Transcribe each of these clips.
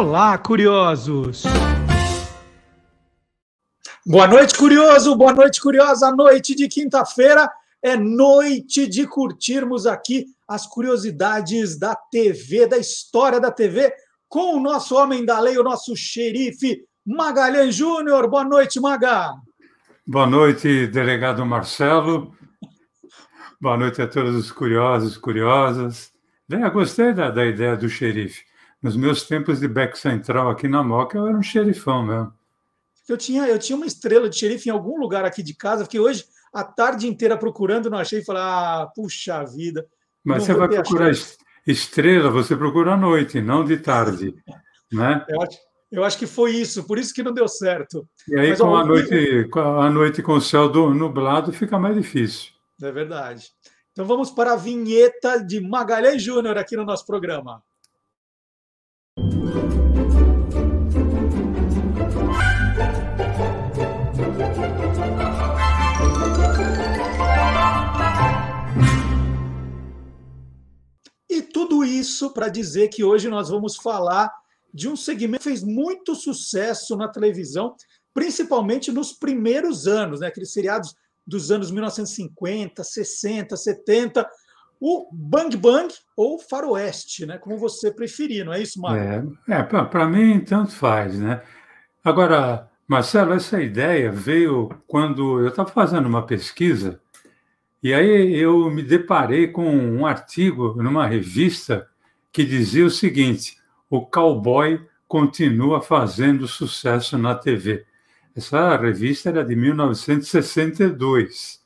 Olá, curiosos! Boa noite, curioso! Boa noite, curiosa! Noite de quinta-feira é noite de curtirmos aqui as curiosidades da TV, da história da TV, com o nosso homem da lei, o nosso xerife Magalhães Júnior. Boa noite, Maga! Boa noite, delegado Marcelo. Boa noite a todos os curiosos e curiosas. Eu gostei da, da ideia do xerife. Nos meus tempos de back central aqui na Moca, eu era um xerifão mesmo. Eu tinha, eu tinha uma estrela de xerife em algum lugar aqui de casa, porque hoje a tarde inteira procurando, não achei e falei, ah, puxa vida. Mas você vai procurar estrela, você procura à noite, não de tarde. né? Eu acho, eu acho que foi isso, por isso que não deu certo. E aí, Mas, com, a noite, com a noite com o céu nublado, fica mais difícil. É verdade. Então vamos para a vinheta de Magalhães Júnior aqui no nosso programa. Tudo isso para dizer que hoje nós vamos falar de um segmento que fez muito sucesso na televisão, principalmente nos primeiros anos, né? aqueles seriados dos anos 1950, 60, 70, o Bang Bang ou Faroeste, né? como você preferir, não é isso, Mário? É, é para mim, tanto faz. Né? Agora, Marcelo, essa ideia veio quando eu estava fazendo uma pesquisa e aí eu me deparei com um artigo numa revista que dizia o seguinte: o cowboy continua fazendo sucesso na TV. Essa revista era de 1962,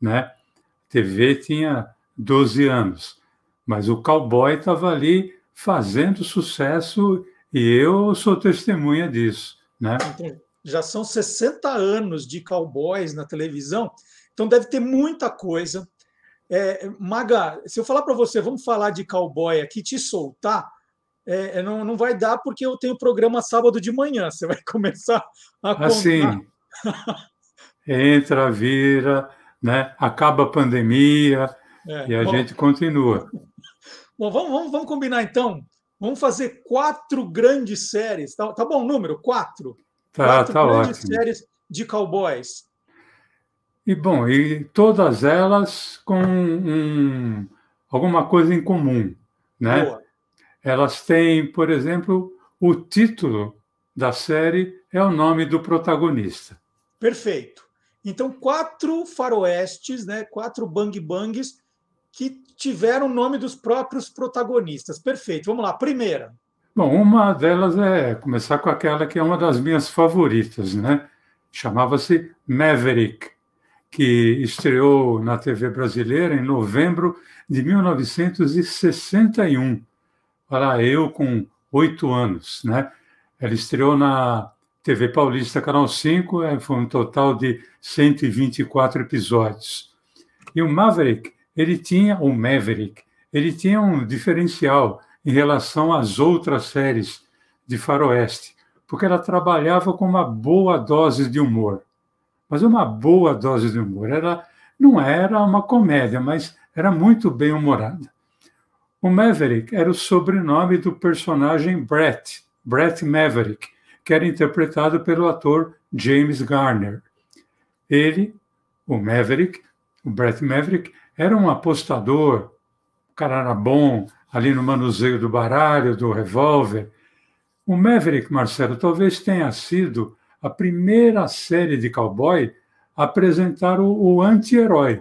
né? A TV tinha 12 anos, mas o cowboy estava ali fazendo sucesso e eu sou testemunha disso, né? Já são 60 anos de cowboys na televisão, então deve ter muita coisa. É, Maga, se eu falar para você, vamos falar de cowboy aqui, te soltar, é, é, não, não vai dar porque eu tenho programa sábado de manhã. Você vai começar a contar. Assim, entra, vira, né? acaba a pandemia é, e a bom, gente continua. Bom, vamos, vamos, vamos combinar então. Vamos fazer quatro grandes séries. Tá, tá bom o número? Quatro. Tá, quatro tá grandes ótimo. séries de cowboys. E bom, e todas elas com um, alguma coisa em comum, né? Boa. Elas têm, por exemplo, o título da série é o nome do protagonista. Perfeito. Então, quatro faroestes, né, quatro bang bangs que tiveram o nome dos próprios protagonistas. Perfeito. Vamos lá. Primeira. Bom, uma delas é começar com aquela que é uma das minhas favoritas, né? Chamava-se Maverick, que estreou na TV brasileira em novembro de 1961 para eu com oito anos, né? Ela estreou na TV Paulista Canal 5, é, foi um total de 124 episódios. E o Maverick, ele tinha, o Maverick, ele tinha um diferencial em relação às outras séries de faroeste, porque ela trabalhava com uma boa dose de humor. Mas uma boa dose de humor. Ela não era uma comédia, mas era muito bem humorada. O Maverick era o sobrenome do personagem Brett, Brett Maverick, que era interpretado pelo ator James Garner. Ele, o Maverick, o Brett Maverick, era um apostador, o cara era bom ali no manuseio do baralho, do revólver. O Maverick, Marcelo, talvez tenha sido a primeira série de cowboy a apresentar o, o anti-herói,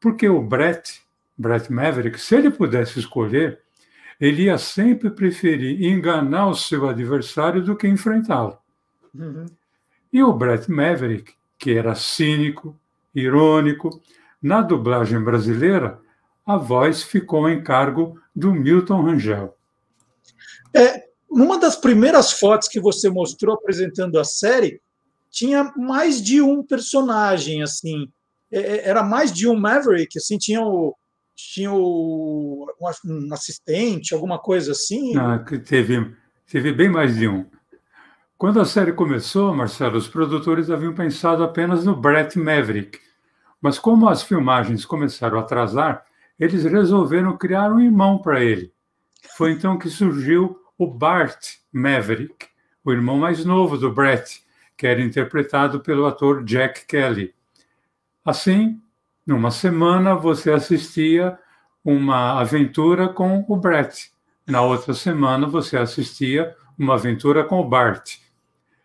porque o Brett Brett Maverick, se ele pudesse escolher, ele ia sempre preferir enganar o seu adversário do que enfrentá-lo. Uhum. E o Brett Maverick, que era cínico, irônico, na dublagem brasileira, a voz ficou em cargo do Milton Rangel. É, numa das primeiras fotos que você mostrou apresentando a série, tinha mais de um personagem, assim, é, é, era mais de um Maverick, assim, tinha o, tinha o, um assistente, alguma coisa assim? Ah, teve, teve bem mais de um. Quando a série começou, Marcelo, os produtores haviam pensado apenas no Brett Maverick. Mas como as filmagens começaram a atrasar, eles resolveram criar um irmão para ele. Foi então que surgiu o Bart Maverick, o irmão mais novo do Brett, que era interpretado pelo ator Jack Kelly. Assim, numa semana você assistia uma aventura com o Brett, na outra semana você assistia uma aventura com o Bart.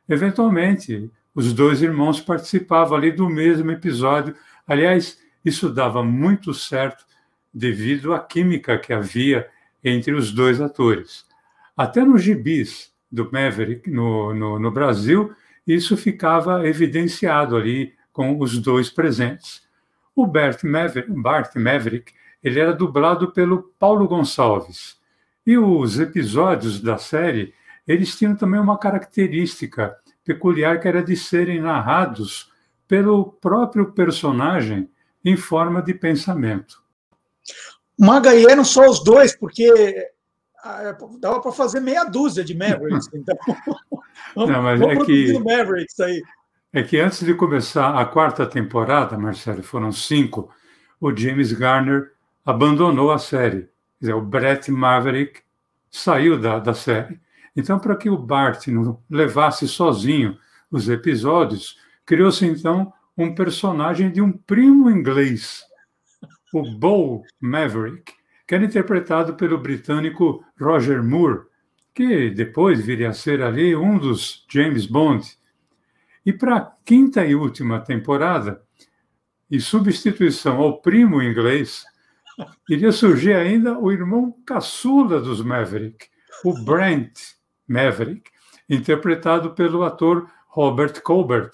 Eventualmente, os dois irmãos participavam ali do mesmo episódio. Aliás, isso dava muito certo devido à química que havia entre os dois atores. Até nos gibis do Maverick no, no, no Brasil, isso ficava evidenciado ali com os dois presentes. O Bart Maverick, Bart Maverick ele era dublado pelo Paulo Gonçalves. E os episódios da série, eles tinham também uma característica peculiar que era de serem narrados pelo próprio personagem em forma de pensamento. Maga, e eram só os dois, porque dava para fazer meia dúzia de Mavericks. Então, vamos, Não, mas vamos é que, Mavericks aí. É que antes de começar a quarta temporada, Marcelo, foram cinco, o James Garner abandonou a série. Quer dizer, o Brett Maverick saiu da, da série. Então, para que o Bart não levasse sozinho os episódios, criou-se então um personagem de um primo inglês, o Bo Maverick, que era interpretado pelo britânico Roger Moore, que depois viria a ser ali um dos James Bond. E para a quinta e última temporada, em substituição ao primo inglês, iria surgir ainda o irmão caçula dos Maverick, o Brent Maverick, interpretado pelo ator Robert Colbert.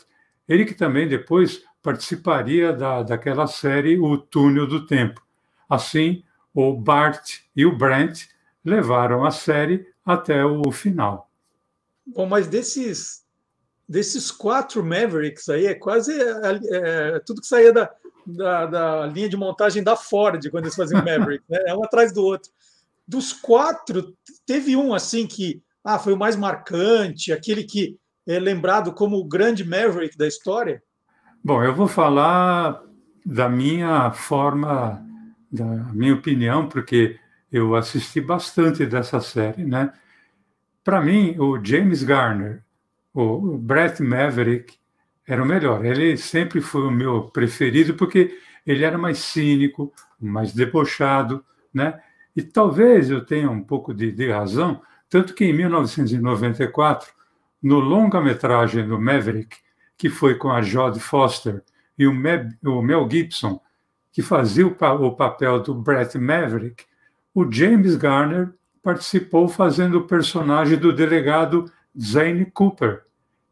Ele que também depois participaria da, daquela série O Túnel do Tempo. Assim, o Bart e o Brent levaram a série até o final. Bom, mas desses desses quatro Mavericks aí é quase é, é, tudo que saía da, da, da, linha de montagem da Ford quando eles faziam Maverick, né? É um atrás do outro. Dos quatro, teve um assim que ah, foi o mais marcante, aquele que é lembrado como o grande Maverick da história? Bom, eu vou falar da minha forma, da minha opinião, porque eu assisti bastante dessa série, né? Para mim, o James Garner, o Brett Maverick, era o melhor. Ele sempre foi o meu preferido porque ele era mais cínico, mais debochado, né? E talvez eu tenha um pouco de, de razão, tanto que em 1994, no longa-metragem do Maverick, que foi com a Jodie Foster e o, Mel Gibson, que fazia o, o papel do Brett Maverick, o James Garner participou fazendo o personagem do delegado Zane Cooper,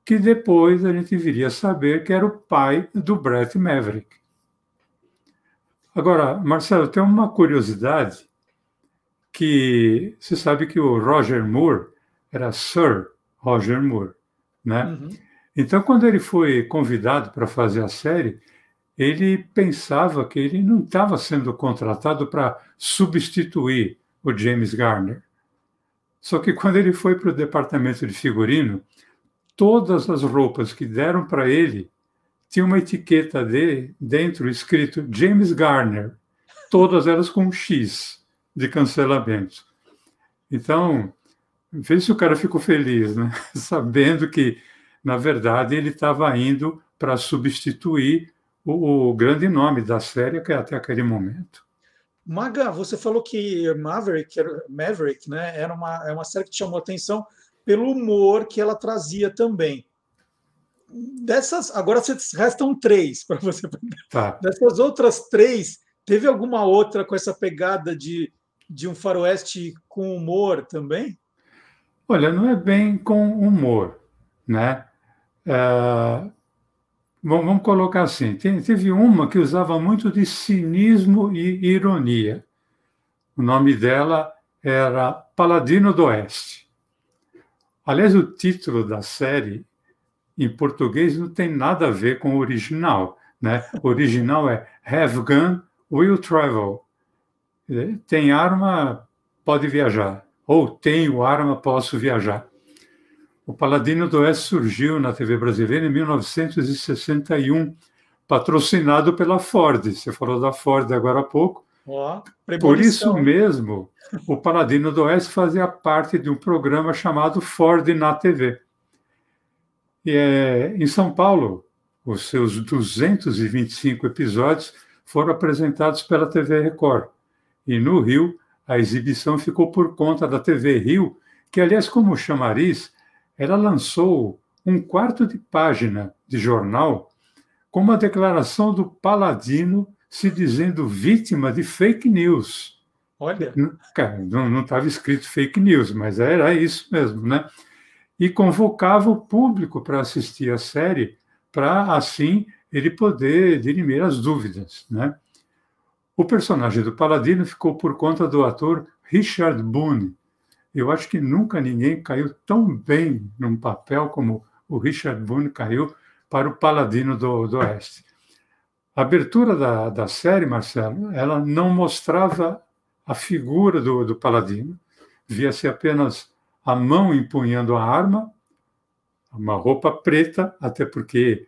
que depois a gente viria a saber que era o pai do Brett Maverick. Agora, Marcelo, tem uma curiosidade que você sabe que o Roger Moore era Sir Roger Moore, né? Uhum. Então, quando ele foi convidado para fazer a série, ele pensava que ele não estava sendo contratado para substituir o James Garner. Só que quando ele foi para o departamento de figurino, todas as roupas que deram para ele tinha uma etiqueta de dentro escrito James Garner, todas elas com um X de cancelamento. Então, vê se o cara ficou feliz, né? sabendo que, na verdade, ele estava indo para substituir o, o, grande nome da série que é até aquele momento. Maga, você falou que Maverick, Maverick né, era uma, é uma série que te chamou atenção pelo humor que ela trazia também. Dessas, agora restam três para você. Tá. Dessas outras três, teve alguma outra com essa pegada de, de um faroeste com humor também? Olha, não é bem com humor, né? É, vamos colocar assim: teve uma que usava muito de cinismo e ironia. O nome dela era Paladino do Oeste. Aliás, o título da série em português não tem nada a ver com o original. Né? O original é Have Gun, Will Travel. Tem arma, pode viajar. Ou tenho arma, posso viajar. O Paladino do Oeste surgiu na TV brasileira em 1961, patrocinado pela Ford. Você falou da Ford agora há pouco. Oh, Por isso mesmo, o Paladino do Oeste fazia parte de um programa chamado Ford na TV. E, é, em São Paulo, os seus 225 episódios foram apresentados pela TV Record. E no Rio, a exibição ficou por conta da TV Rio, que, aliás, como chamariz, ela lançou um quarto de página de jornal com uma declaração do Paladino se dizendo vítima de fake news. Olha. Cara, não estava escrito fake news, mas era isso mesmo, né? E convocava o público para assistir a série, para assim ele poder dirimir as dúvidas, né? O personagem do Paladino ficou por conta do ator Richard Boone. Eu acho que nunca ninguém caiu tão bem num papel como o Richard Boone caiu para o Paladino do, do Oeste. A abertura da, da série, Marcelo, ela não mostrava a figura do, do Paladino, via-se apenas a mão empunhando a arma, uma roupa preta, até porque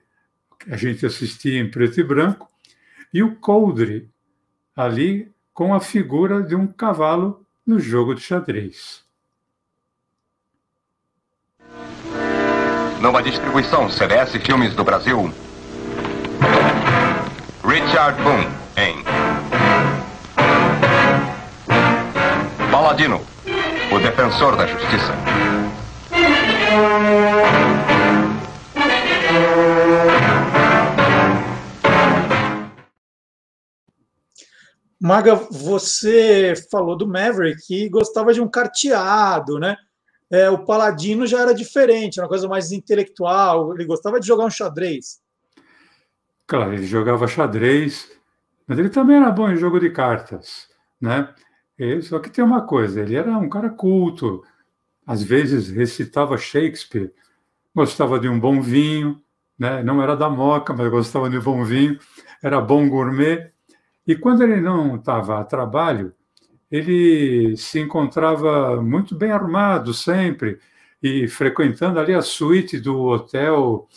a gente assistia em preto e branco, e o coldre ali com a figura de um cavalo no jogo de xadrez. Nova distribuição CBS Filmes do Brasil. Richard Boone em Paladino, o defensor da justiça. Maga, você falou do Maverick e gostava de um carteado, né? É, o Paladino já era diferente, uma coisa mais intelectual. Ele gostava de jogar um xadrez. Claro, ele jogava xadrez, mas ele também era bom em jogo de cartas, né? E, só que tem uma coisa, ele era um cara culto, às vezes recitava Shakespeare, gostava de um bom vinho, né? Não era da moca, mas gostava de um bom vinho, era bom gourmet. E quando ele não estava a trabalho, ele se encontrava muito bem armado sempre e frequentando ali a suíte do hotel,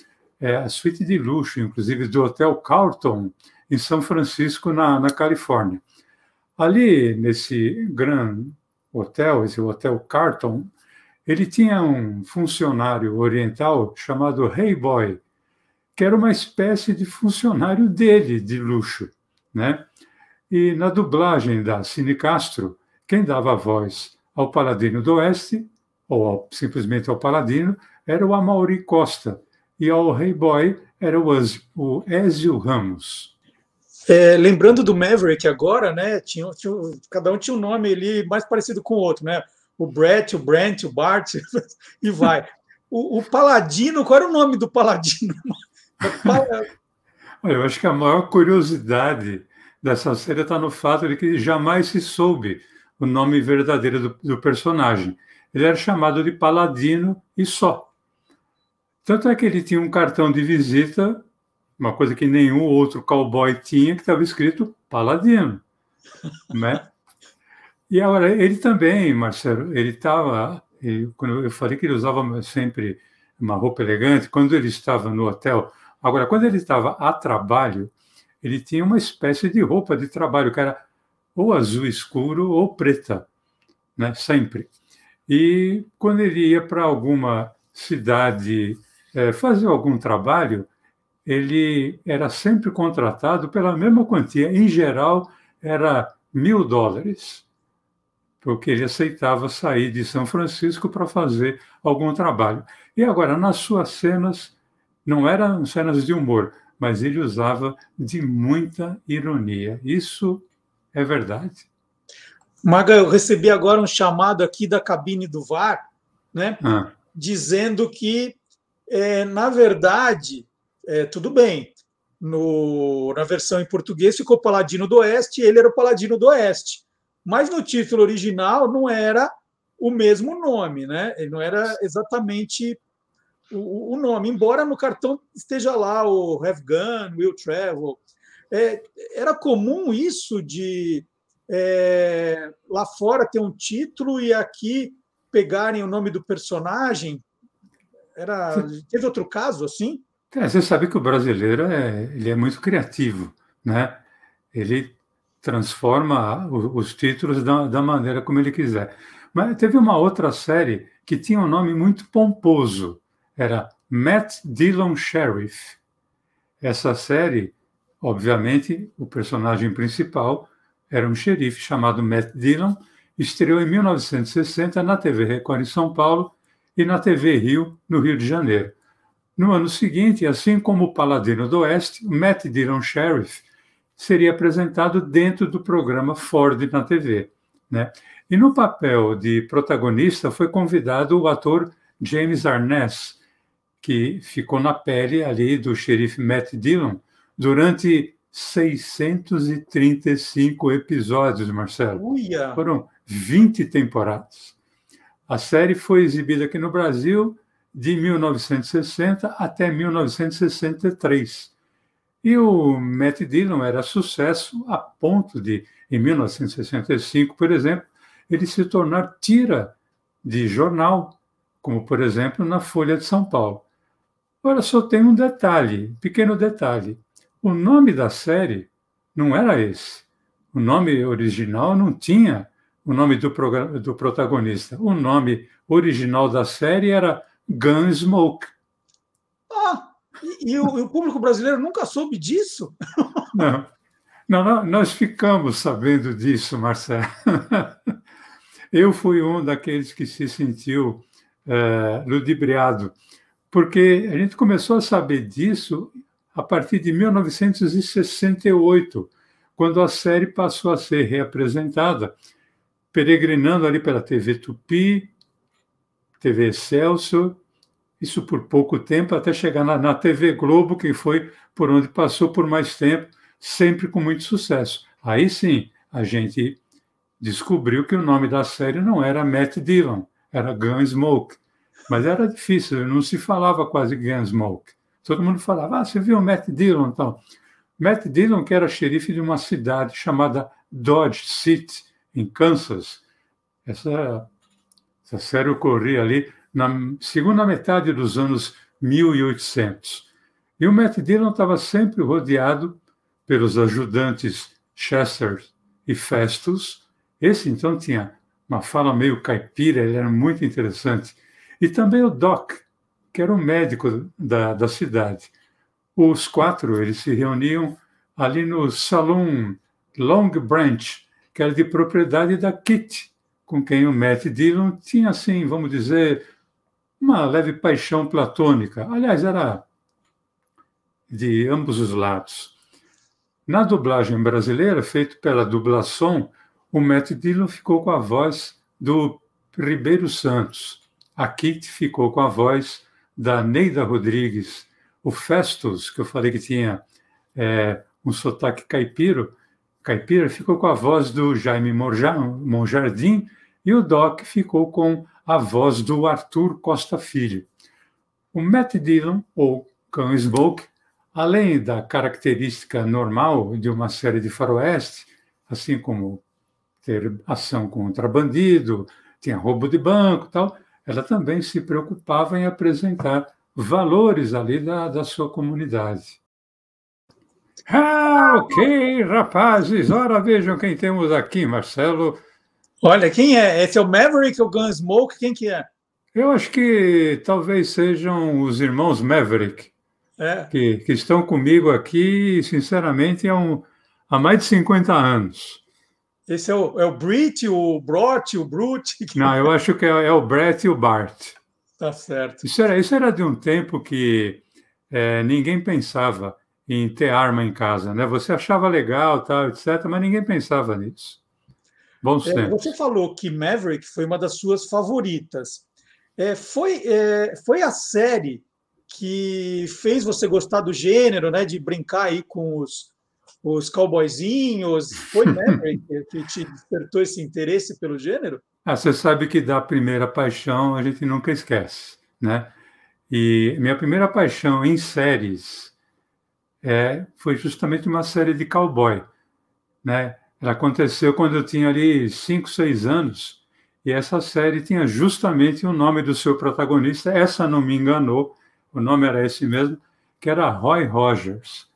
é, a suíte de luxo, inclusive do Hotel Carlton, em São Francisco, na, na Califórnia. Ali, nesse grande hotel, esse Hotel Carlton, ele tinha um funcionário oriental chamado Hey Boy, que era uma espécie de funcionário dele, de luxo, né? E na dublagem da Cine Castro, quem dava voz ao Paladino do Oeste, ou ao, simplesmente ao Paladino, era o Amaury Costa, e ao Rei Boy era o, o Ezio Ramos. É, lembrando do Maverick agora, né? Tinha, tinha, cada um tinha um nome ali mais parecido com o outro, né? O Brett, o Brent, o Bart, e vai. O, o, Paladino, qual era o nome do Paladino? Olha, eu acho que a maior curiosidade dessa série está no fato de que jamais se soube o nome verdadeiro do, do personagem. Ele era chamado de Paladino e só. Tanto é que ele tinha um cartão de visita, uma coisa que nenhum outro cowboy tinha, que estava escrito Paladino. Né? E agora, ele também, Marcelo, ele estava. Quando eu falei que ele usava sempre uma roupa elegante, quando ele estava no hotel. Agora, quando ele estava a trabalho, ele tinha uma espécie de roupa de trabalho, que era ou azul escuro ou preta, né? sempre. E quando ele ia para alguma cidade é, fazer algum trabalho, ele era sempre contratado pela mesma quantia. Em geral, era mil dólares, porque ele aceitava sair de São Francisco para fazer algum trabalho. E agora, nas suas cenas, não eram cenas de humor, mas ele usava de muita ironia. Isso é verdade. Maga, eu recebi agora um chamado aqui da cabine do VAR, né, ah. dizendo que, é, na verdade, é, tudo bem, no, na versão em português ficou Paladino do Oeste, ele era o Paladino do Oeste. Mas no título original não era o mesmo nome, né? Ele não era exatamente o, o, nome, embora no cartão esteja lá o Have Gun, Will Travel. É, era comum isso de é, lá fora ter um título e aqui pegarem o nome do personagem? Era, teve outro caso assim? É, você sabe que o brasileiro é, ele é muito criativo, né? Ele transforma os títulos da, da maneira como ele quiser. Mas teve uma outra série que tinha um nome muito pomposo, era Matt Dillon Sheriff. Essa série, obviamente, o personagem principal era um xerife chamado Matt Dillon, estreou em 1960 na TV Record em São Paulo e na TV Rio, no Rio de Janeiro. No ano seguinte, assim como o Paladino do Oeste, Matt Dillon Sheriff seria apresentado dentro do programa Ford na TV. Né? E no papel de protagonista foi convidado o ator James Arness, que ficou na pele ali do xerife Matt Dillon durante 635 episódios, Marcelo. Uia. Foram 20 temporadas. A série foi exibida aqui no Brasil de 1960 até 1963. E o Matt Dillon era sucesso a ponto de, em 1965, por exemplo, ele se tornar tira de jornal, como, por exemplo, na Folha de São Paulo. Agora, só tem um detalhe, pequeno detalhe. O nome da série não era esse. O nome original não tinha o nome do, do protagonista. O nome original da série era Gunsmoke. Ah, e, e, o, e, o, público brasileiro nunca soube disso? Não. Não, nós ficamos sabendo disso, Marcelo. Eu fui um daqueles que se sentiu é, ludibriado, porque a gente começou a saber disso a partir de 1968, quando a série passou a ser reapresentada, peregrinando ali pela TV Tupi, TV Excelsior, isso por pouco tempo, até chegar na, na TV Globo, que foi por onde passou por mais tempo, sempre com muito sucesso. Aí sim, a gente descobriu que o nome da série não era Matt Dillon, era Gunsmoke. Mas era difícil, não se falava quase Gunsmoke. Todo mundo falava, ah, você viu o Matt Dillon? Então, Matt Dillon, que era xerife de uma cidade chamada Dodge City, em Kansas. Essa essa série ocorria ali na segunda metade dos anos 1800. E o Matt Dillon estava sempre rodeado pelos ajudantes Chester e Festus. Esse, então, tinha uma fala meio caipira, ele era muito interessante. E também o Doc, que era o médico da, da cidade. Os quatro, eles se reuniam ali no Salão Long Branch, que era de propriedade da Kitty, com quem o Matt Dillon tinha, assim, vamos dizer, uma leve paixão platônica. Aliás, era de ambos os lados. Na dublagem brasileira, feita pela Dublação, o Matt Dillon ficou com a voz do Ribeiro Santos. A Kit ficou com a voz da Neida Rodrigues. O Festus, que eu falei que tinha é, um sotaque caipiro, caipira, ficou com a voz do Jaime Monjardim e o Doc ficou com a voz do Arthur Costa Filho. O Matt Dillon, ou Cão Smoke, além da característica normal de uma série de faroeste, assim como ter ação contra bandido, tinha roubo de banco tal, ela também se preocupava em apresentar valores ali da, da sua comunidade. Ah, ok, rapazes, ora vejam quem temos aqui, Marcelo Olha, quem é? Esse é o Maverick ou Gunsmoke? Quem que é? Eu acho que talvez sejam os irmãos Maverick, é. que, que estão comigo aqui, sinceramente, há, um, há mais de 50 anos. Esse é o, é o Brit, o Brot, o Brute? Não, eu acho que é, é, o Brett e o Bart. Tá certo. Isso era, isso era de um tempo que é, ninguém pensava em ter arma em casa, né? Você achava legal, tal, etc., mas ninguém pensava nisso. Bons é, Você falou que Maverick foi uma das suas favoritas. É, foi, é, foi a série que fez você gostar do gênero, né? De brincar aí com os, os cowboyzinhos. Foi Maverick que te despertou esse interesse pelo gênero? Ah, você sabe que da primeira paixão a gente nunca esquece, né? E minha primeira paixão em séries é, foi justamente uma série de cowboy, né? Ela aconteceu quando eu tinha ali 5, 6 anos, e essa série tinha justamente o nome do seu protagonista, essa não me enganou, o nome era esse mesmo, que era Roy Rogers.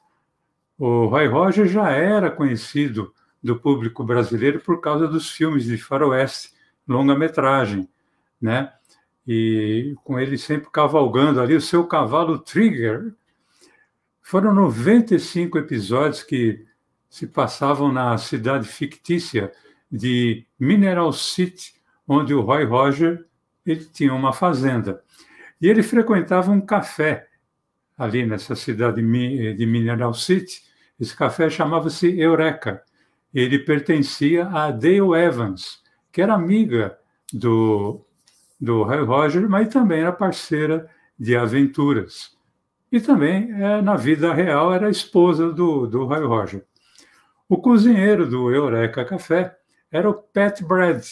O Roy Rogers já era conhecido do público brasileiro por causa dos filmes de faroeste, longa-metragem, né? E com ele sempre cavalgando ali o seu cavalo Trigger. Foram 95 episódios que se passavam na cidade fictícia de Mineral City, onde o Roy Roger ele tinha uma fazenda. E ele frequentava um café ali nessa cidade de Mineral City. Esse café chamava-se Eureka. Ele pertencia a Dale Evans, que era amiga do, do Roy Roger, mas também era parceira de aventuras. E também, é, na vida real, era esposa do, do Roy Roger. O cozinheiro do Eureka Café era o Pat Brad,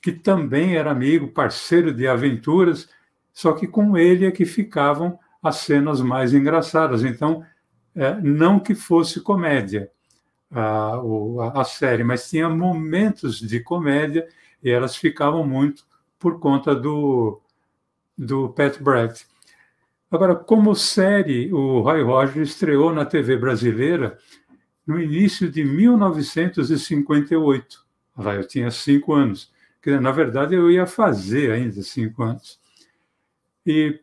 que também era amigo, parceiro de aventuras, só que com ele é que ficavam as cenas mais engraçadas. Então, é, não que fosse comédia a, a, série, mas tinha momentos de comédia e elas ficavam muito por conta do, do Pat Brett. Agora, como série, o Roy Roger estreou na TV brasileira no início de 1958. Lá eu tinha cinco anos. Na verdade, eu ia fazer ainda cinco anos. E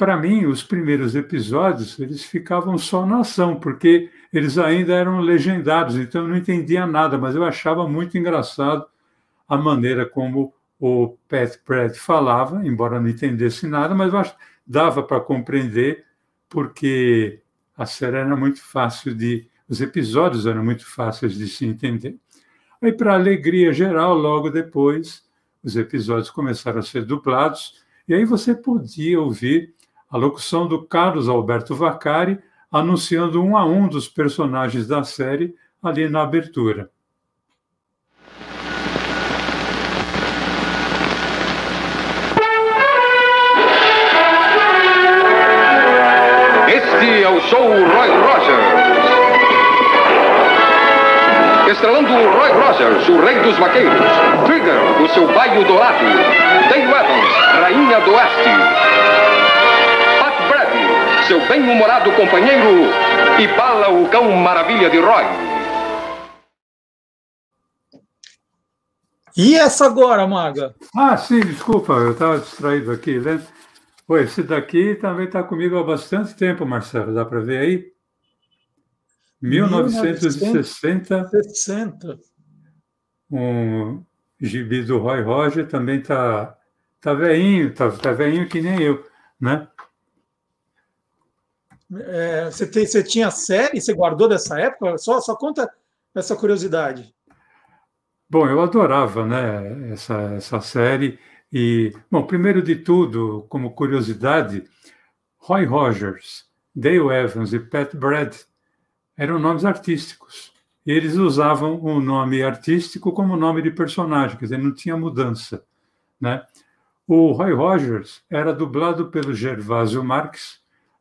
para mim, os primeiros episódios, eles ficavam só na ação, porque eles ainda eram legendados, então eu não entendia nada, mas eu achava muito engraçado a maneira como o Pat Pratt falava, embora não entendesse nada, mas dava para compreender, porque a série era muito fácil de. Os episódios eram muito fáceis de se entender. Aí, para alegria geral, logo depois, os episódios começaram a ser dublados, e aí você podia ouvir a locução do Carlos Alberto Vaccari, anunciando um a um dos personagens da série ali na abertura. Este é o show Roy Rogers. Estrelando Roy Rogers, o rei dos vaqueiros. Trigger, o seu baio dourado. Dale Evans, rainha do oeste seu bem-humorado companheiro e bala o cão maravilha de Roy. E essa agora, Maga? Ah, sim, desculpa, eu estava distraído aqui, né? Pô, esse daqui também está comigo há bastante tempo, Marcelo, dá para ver aí? 1960. 1960. Um gibi do Roy Roger também está tá veinho, tá, tá veinho que nem eu, né? É, você, tem, você tinha série? Você guardou dessa época? Só, só conta essa curiosidade. Bom, eu adorava né, essa, essa série. E, bom, primeiro de tudo, como curiosidade, Roy Rogers, Dale Evans e Pat Brad eram nomes artísticos. Eles usavam o nome artístico como nome de personagem, quer dizer, não tinha mudança. Né? O Roy Rogers era dublado pelo Gervásio Marques,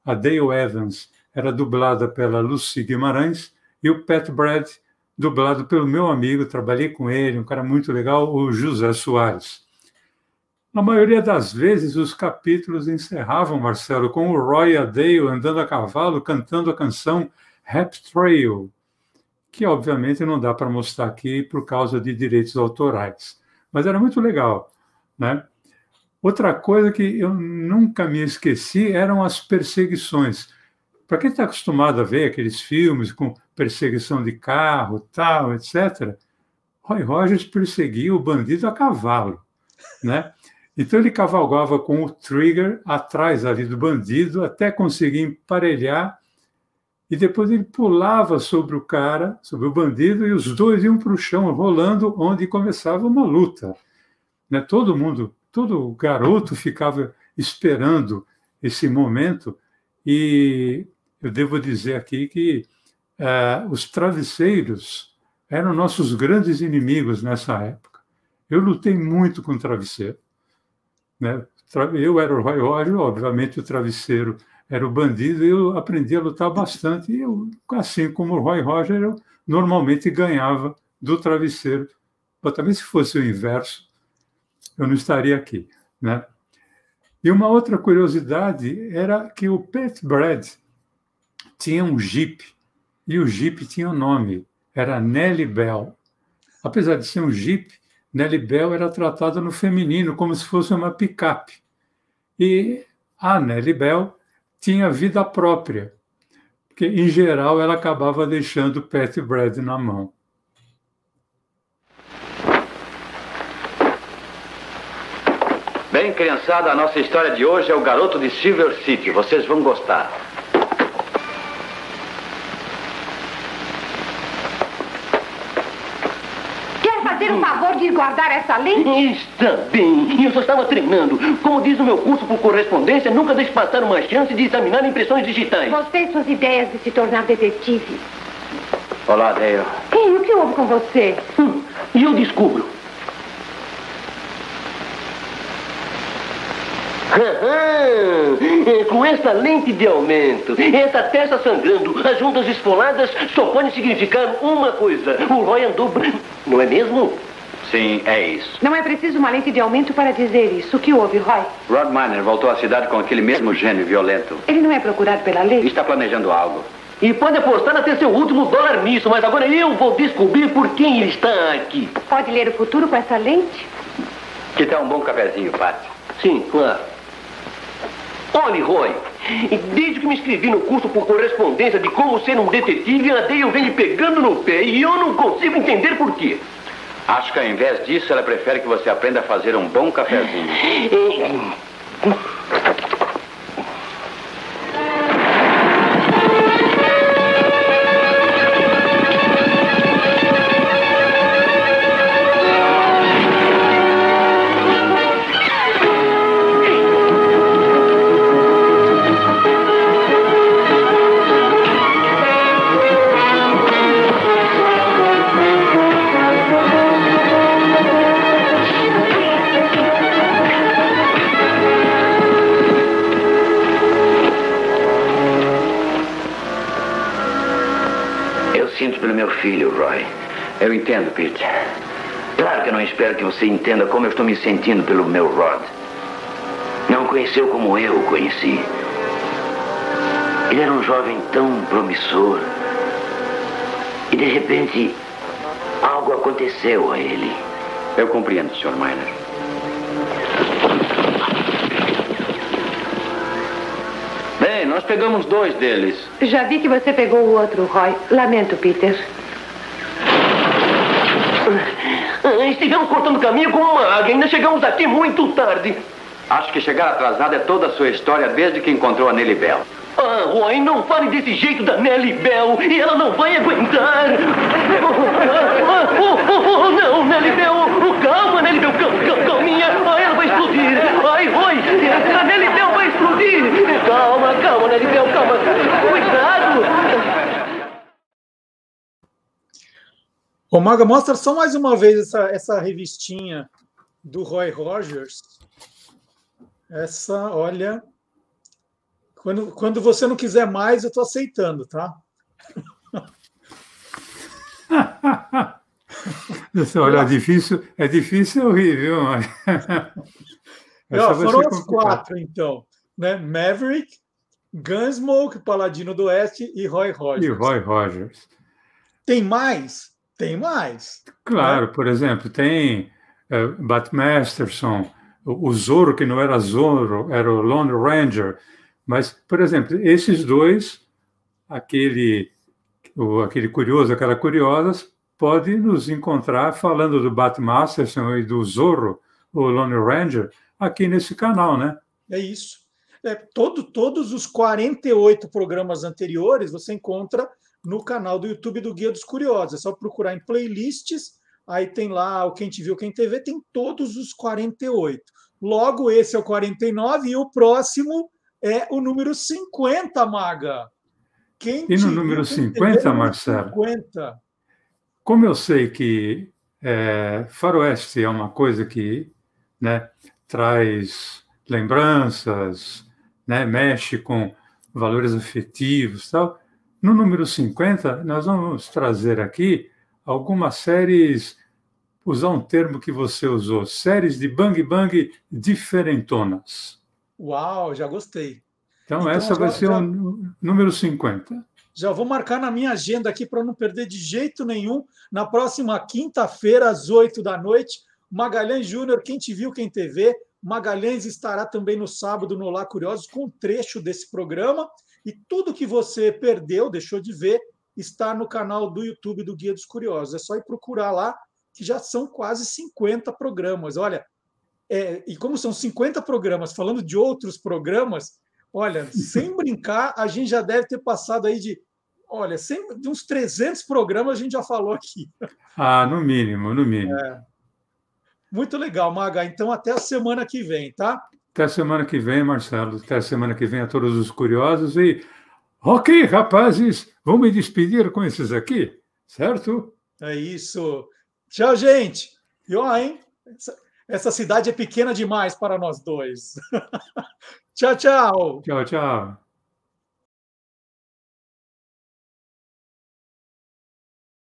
a Dale Evans era dublada pela Lucy Guimarães e o Pat Brad dublado pelo meu amigo, trabalhei com ele, um cara muito legal, o José Soares. Na maioria das vezes, os capítulos encerravam, Marcelo, com o Roy e a Dale andando a cavalo, cantando a canção Rap Trail, que obviamente não dá para mostrar aqui por causa de direitos autorais. Mas era muito legal, né? Outra coisa que eu nunca me esqueci eram as perseguições. Para quem está acostumado a ver aqueles filmes com perseguição de carro, tal, etc., Roy Rogers perseguia o bandido a cavalo, né? Então ele cavalgava com o trigger atrás ali do bandido até conseguir emparelhar e depois ele pulava sobre o cara, sobre o bandido e os dois iam para o chão rolando onde começava uma luta. Né? Todo mundo todo garoto ficava esperando esse momento e eu devo dizer aqui que uh, os travesseiros eram nossos grandes inimigos nessa época. Eu lutei muito com o travesseiro. Né? Eu era o Roy Roger, obviamente o travesseiro era o bandido, e eu aprendi a lutar bastante. E eu, assim como o Roy Roger, eu normalmente ganhava do travesseiro. Mas também se fosse o inverso, eu não estaria aqui. Né? E uma outra curiosidade era que o Pat Brad tinha um Jeep, e o Jeep tinha um nome, era Nellie Bell. Apesar de ser um Jeep, Nellie Bell era tratada no feminino, como se fosse uma picape. E a Nellie Bell tinha vida própria, porque, em geral, ela acabava deixando Pat Brad na mão. Bem, criançada, a nossa história de hoje é o garoto de Silver City. Vocês vão gostar. Quer fazer o favor de guardar essa lente? Está bem, eu só estava treinando. Como diz o meu curso por correspondência, nunca deixe passar uma chance de examinar impressões digitais. Você e suas ideias de se tornar detetive. Olá, Dale. Ei, o que houve com você? Hum, e eu descubro. Com essa lente de aumento, essa testa sangrando, as juntas esfoladas, só pode significar uma coisa. O Roy andou... Não é mesmo? Sim, é isso. Não é preciso uma lente de aumento para dizer isso. O que houve, Roy? Rod Miner voltou à cidade com aquele mesmo gênio violento. Ele não é procurado pela lei? Está planejando algo. E pode apostar até seu último dólar nisso, mas agora eu vou descobrir por quem ele está aqui. Pode ler o futuro com essa lente? Que tal um bom cafezinho, Pat? Sim, claro. Olhe, Roy, desde que me inscrevi no curso por correspondência de como ser um detetive, a Dale vem me pegando no pé e eu não consigo entender por quê. Acho que ao invés disso, ela prefere que você aprenda a fazer um bom cafezinho. meu filho, Roy. Eu entendo, Pete. Claro que eu não espero que você entenda como eu estou me sentindo pelo meu Rod. Não conheceu como eu o conheci. Ele era um jovem tão promissor. E de repente, algo aconteceu a ele. Eu compreendo, Sr. Miner. Nós pegamos dois deles. Já vi que você pegou o outro, Roy. Lamento, Peter. Ah, Estivemos cortando caminho com uma águia. Ainda chegamos aqui muito tarde. Acho que chegar atrasado é toda a sua história desde que encontrou a Nelly Bell. Ah, Roy, não fale desse jeito da Nelly Bell. E ela não vai aguentar. Oh, oh, oh, oh, não, Nelly Bell. Oh, calma, Nelly Bell. Calma, calma, calminha. Ah, ela vai explodir. Ai, Roy, a Nelly Bell vai explodir. Calma, calma, Nelly Bell, calma. Cuidado. Ô, Maga, mostra só mais uma vez essa, essa revistinha do Roy Rogers. Essa, olha. Quando, quando você não quiser mais, eu estou aceitando, tá? Olha, é difícil, é difícil ouvir, viu? Ó, foram os quatro, então. Né? Maverick, Gunsmoke, Paladino do Oeste e Roy Rogers. E Roy Rogers. Tem mais? Tem mais. Claro, né? por exemplo, tem uh, Bat Masterson, o, o Zorro, que não era Zorro, era o Lone Ranger. Mas, por exemplo, esses dois, aquele, o, aquele curioso, aquela curiosa, pode nos encontrar falando do Bat Masterson e do Zorro, o Lone Ranger, aqui nesse canal, né? É isso. É, todo, todos os 48 programas anteriores você encontra no canal do YouTube do Guia dos Curiosos. É só procurar em playlists, aí tem lá o Quem Te Viu, Quem TV, tem todos os 48. Logo, esse é o 49 e o próximo é o número 50, Maga. Quem e no número 50, Marcelo? 50. Como eu sei que é, faroeste é uma coisa que né, traz lembranças, né, mexe com valores afetivos tal, no número 50, nós vamos trazer aqui algumas séries, usar um termo que você usou, séries de bang bang diferentonas. Uau, já gostei. Então, então essa vai ser já, o número 50. Já vou marcar na minha agenda aqui para não perder de jeito nenhum. Na próxima quinta-feira, às oito da noite, Magalhães Júnior, quem te viu, quem te vê. Magalhães estará também no sábado no Lá Curiosos com um trecho desse programa. E tudo que você perdeu, deixou de ver, está no canal do YouTube do Guia dos Curiosos. É só ir procurar lá, que já são quase 50 programas. Olha, é, e como são 50 programas, falando de outros programas, olha, sem brincar, a gente já deve ter passado aí de, olha, sem, de uns 300 programas a gente já falou aqui. Ah, no mínimo, no mínimo. É. Muito legal, Maga. Então, até a semana que vem, tá? Até semana que vem, Marcelo. Até semana que vem a todos os curiosos. E, ok, rapazes, vamos me despedir com esses aqui, certo? É isso. Tchau, gente. E ó, hein? Essa, essa cidade é pequena demais para nós dois. tchau, tchau. Tchau, tchau.